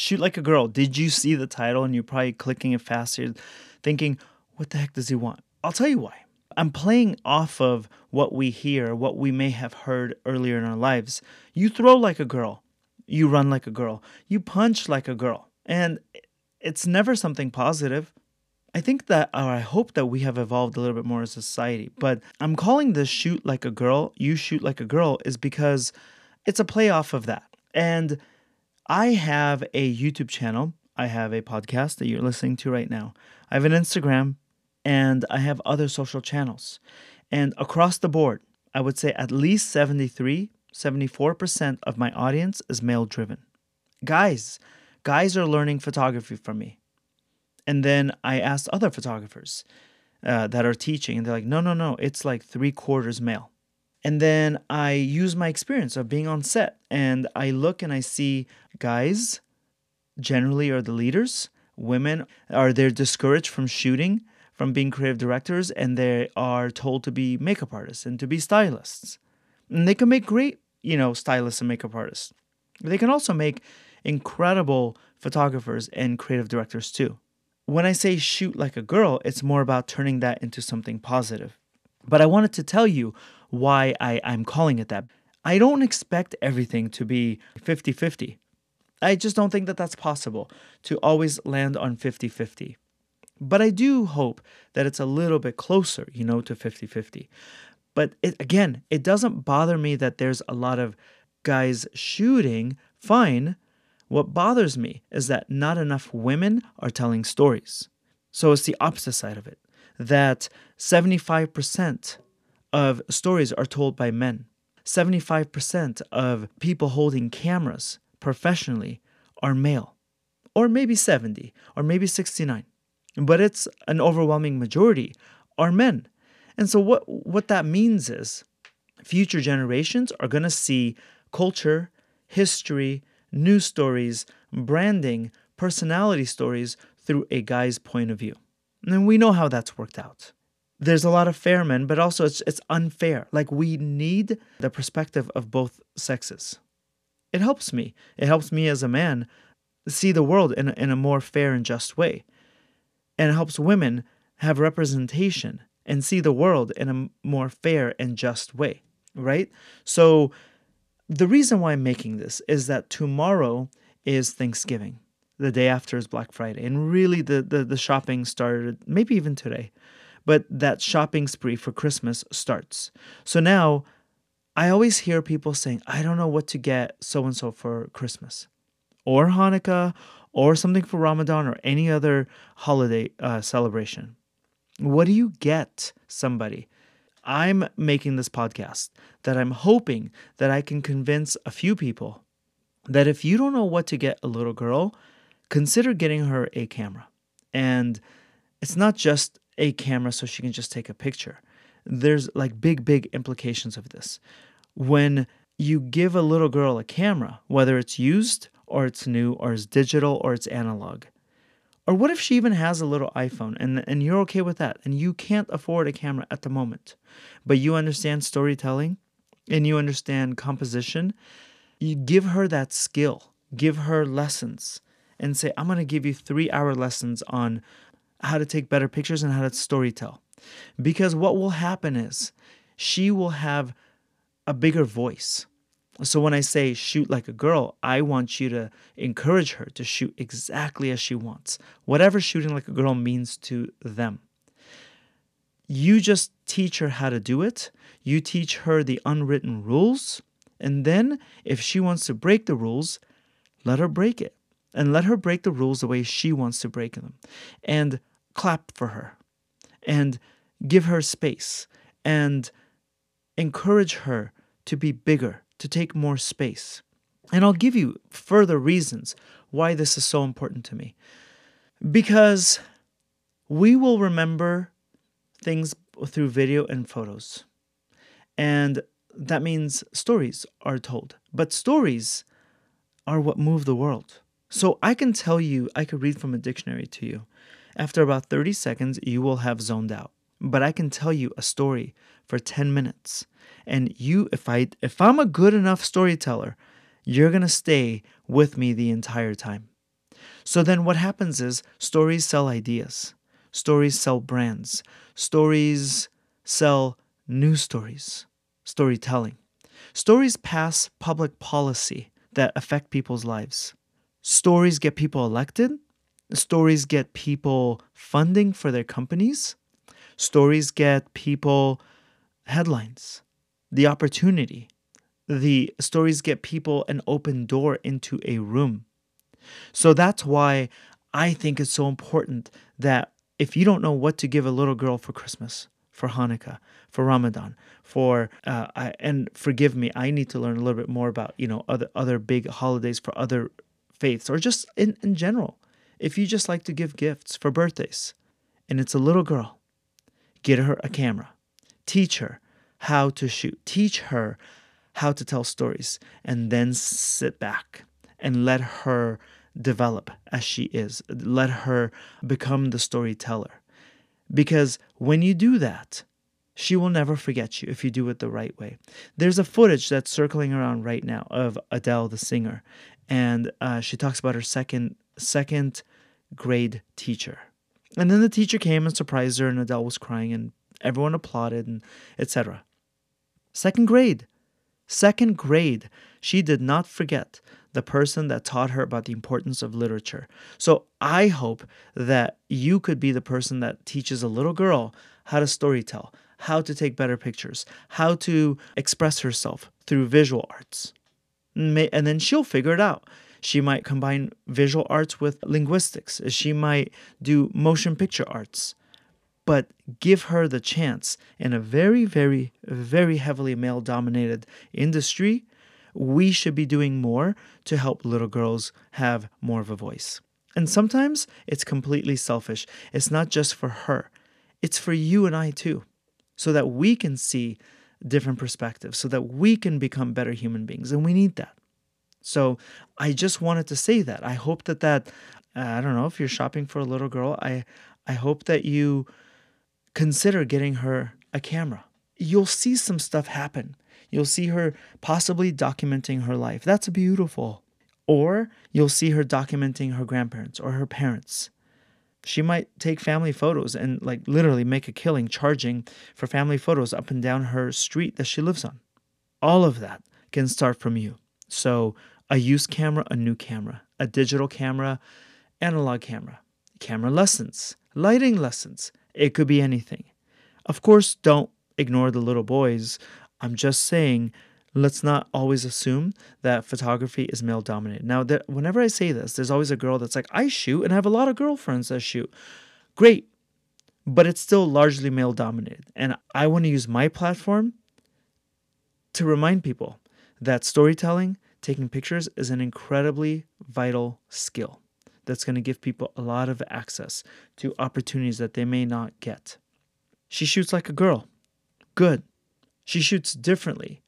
Shoot Like a Girl. Did you see the title and you're probably clicking it faster, thinking, what the heck does he want? I'll tell you why. I'm playing off of what we hear, what we may have heard earlier in our lives. You throw like a girl, you run like a girl, you punch like a girl. And it's never something positive. I think that, or I hope that we have evolved a little bit more as a society. But I'm calling this shoot like a girl, you shoot like a girl, is because it's a play off of that. And I have a YouTube channel. I have a podcast that you're listening to right now. I have an Instagram and I have other social channels. And across the board, I would say at least 73, 74% of my audience is male driven. Guys, guys are learning photography from me. And then I asked other photographers uh, that are teaching, and they're like, no, no, no, it's like three quarters male. And then I use my experience of being on set and I look and I see guys generally are the leaders. Women are they're discouraged from shooting, from being creative directors, and they are told to be makeup artists and to be stylists. And they can make great, you know, stylists and makeup artists. They can also make incredible photographers and creative directors too. When I say shoot like a girl, it's more about turning that into something positive. But I wanted to tell you why I, I'm calling it that. I don't expect everything to be 50 50. I just don't think that that's possible to always land on 50 50. But I do hope that it's a little bit closer, you know, to 50 50. But it, again, it doesn't bother me that there's a lot of guys shooting. Fine. What bothers me is that not enough women are telling stories. So it's the opposite side of it that 75% of stories are told by men. 75% of people holding cameras professionally are male, or maybe 70, or maybe 69. But it's an overwhelming majority are men. And so what what that means is future generations are going to see culture, history, news stories, branding, personality stories through a guy's point of view. And we know how that's worked out. There's a lot of fair men, but also it's, it's unfair. Like we need the perspective of both sexes. It helps me. It helps me as a man see the world in a, in a more fair and just way. And it helps women have representation and see the world in a more fair and just way, right? So the reason why I'm making this is that tomorrow is Thanksgiving. The day after is Black Friday. And really, the, the, the shopping started maybe even today. But that shopping spree for Christmas starts. So now I always hear people saying, I don't know what to get so and so for Christmas or Hanukkah or something for Ramadan or any other holiday uh, celebration. What do you get somebody? I'm making this podcast that I'm hoping that I can convince a few people that if you don't know what to get a little girl, consider getting her a camera. And it's not just a camera so she can just take a picture. There's like big, big implications of this. When you give a little girl a camera, whether it's used or it's new or it's digital or it's analog, or what if she even has a little iPhone and, and you're okay with that and you can't afford a camera at the moment, but you understand storytelling and you understand composition? You give her that skill, give her lessons, and say, I'm to give you three hour lessons on how to take better pictures and how to storytell. Because what will happen is she will have a bigger voice. So when I say shoot like a girl, I want you to encourage her to shoot exactly as she wants, whatever shooting like a girl means to them. You just teach her how to do it, you teach her the unwritten rules, and then if she wants to break the rules, let her break it. And let her break the rules the way she wants to break them. And clap for her. And give her space. And encourage her to be bigger to take more space. And I'll give you further reasons why this is so important to me. Because we will remember things through video and photos. And that means stories are told. But stories are what move the world. So I can tell you, I could read from a dictionary to you. After about 30 seconds, you will have zoned out. But I can tell you a story for 10 minutes and you if i if i'm a good enough storyteller you're to stay with me the entire time So then what happens is stories sell ideas, stories sell brands, stories sell news stories, storytelling. Stories pass public policy that affect people's lives. Stories get people elected. Stories get people funding for their companies. Stories get people headlines, the opportunity. The stories get people an open door into a room. So that's why I think it's so important that if you don't know what to give a little girl for Christmas, for Hanukkah, for Ramadan, for uh, I, and forgive me, I need to learn a little bit more about you know other other big holidays for other faiths or just in, in general. If you just like to give gifts for birthdays, and it's a little girl, get her a camera, teach her how to shoot, teach her how to tell stories, and then sit back and let her develop as she is. Let her become the storyteller. Because when you do that, she will never forget you if you do it the right way. There's a footage that's circling around right now of Adele, the singer, and uh, she talks about her second second grade teacher. And then the teacher came and surprised her, and Adele was crying, and everyone applauded, and etc. Second grade, second grade, she did not forget the person that taught her about the importance of literature. So I hope that you could be the person that teaches a little girl how to storytell, how to take better pictures, how to express herself through visual arts. And then she'll figure it out. She might combine visual arts with linguistics. She might do motion picture arts. But give her the chance in a very, very, very heavily male dominated industry we should be doing more to help little girls have more of a voice. And sometimes it's completely selfish. It's not just for her, it's for you and I too, so that we can see different perspectives, so that we can become better human beings. And we need that. So I just wanted to say that. I hope that that, uh, I don't know, if you're shopping for a little girl, I, I hope that you consider getting her a camera. You'll see some stuff happen You'll see her possibly documenting her life. That's beautiful. Or you'll see her documenting her grandparents or her parents. She might take family photos and, like, literally make a killing charging for family photos up and down her street that she lives on. All of that can start from you. So, a used camera, a new camera, a digital camera, analog camera, camera lessons, lighting lessons. It could be anything. Of course, don't ignore the little boys I'm just saying, let's not always assume that photography is male dominated. Now, there, whenever I say this, there's always a girl that's like, I shoot and I have a lot of girlfriends that shoot. Great. But it's still largely male dominated. And I want to use my platform to remind people that storytelling, taking pictures, is an incredibly vital skill that's going to give people a lot of access to opportunities that they may not get. She shoots like a girl. Good. She shoots differently.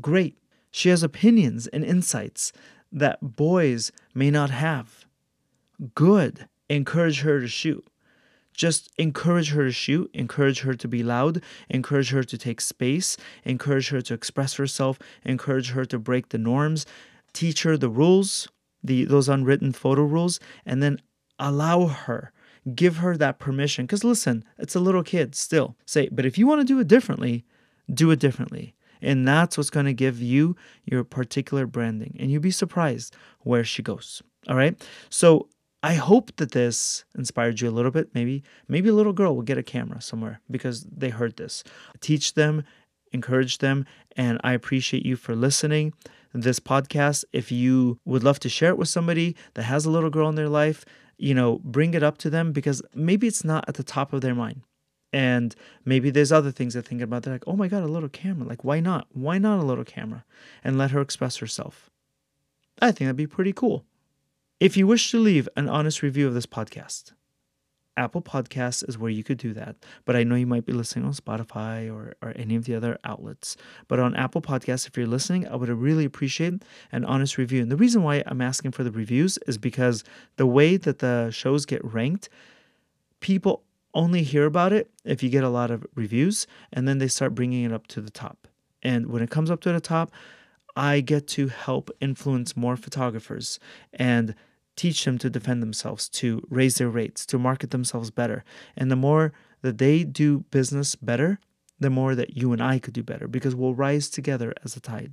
Great. She has opinions and insights that boys may not have. Good. Encourage her to shoot. Just encourage her to shoot, encourage her to be loud, encourage her to take space, encourage her to express herself, encourage her to break the norms, teach her the rules, the those unwritten photo rules, and then allow her give her that permission because listen it's a little kid still say but if you want to do it differently do it differently. And that's what's going to give you your particular branding. And you'll be surprised where she goes. All right. So I hope that this inspired you a little bit. Maybe, maybe a little girl will get a camera somewhere because they heard this. Teach them, encourage them. And I appreciate you for listening. This podcast, if you would love to share it with somebody that has a little girl in their life, you know, bring it up to them because maybe it's not at the top of their mind. And maybe there's other things they're thinking about. They're like, oh my God, a little camera. Like, why not? Why not a little camera? And let her express herself. I think that'd be pretty cool. If you wish to leave an honest review of this podcast, Apple Podcasts is where you could do that. But I know you might be listening on Spotify or, or any of the other outlets. But on Apple Podcasts, if you're listening, I would really appreciate an honest review. And the reason why I'm asking for the reviews is because the way that the shows get ranked, people only hear about it if you get a lot of reviews and then they start bringing it up to the top. And when it comes up to the top, I get to help influence more photographers and teach them to defend themselves, to raise their rates, to market themselves better. And the more that they do business better, the more that you and I could do better because we'll rise together as a tide.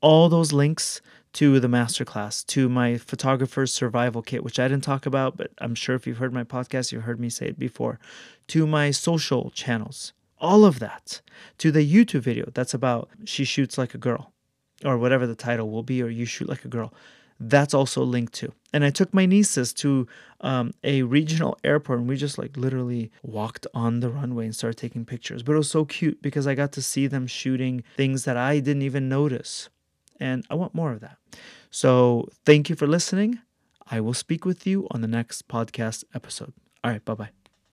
All those links to the masterclass, to my photographer's survival kit, which I didn't talk about, but I'm sure if you've heard my podcast, you've heard me say it before, to my social channels, all of that, to the YouTube video that's about she shoots like a girl, or whatever the title will be, or you shoot like a girl. That's also linked to. And I took my nieces to um, a regional airport and we just like literally walked on the runway and started taking pictures. But it was so cute because I got to see them shooting things that I didn't even notice. And I want more of that. So thank you for listening. I will speak with you on the next podcast episode. All right, bye bye.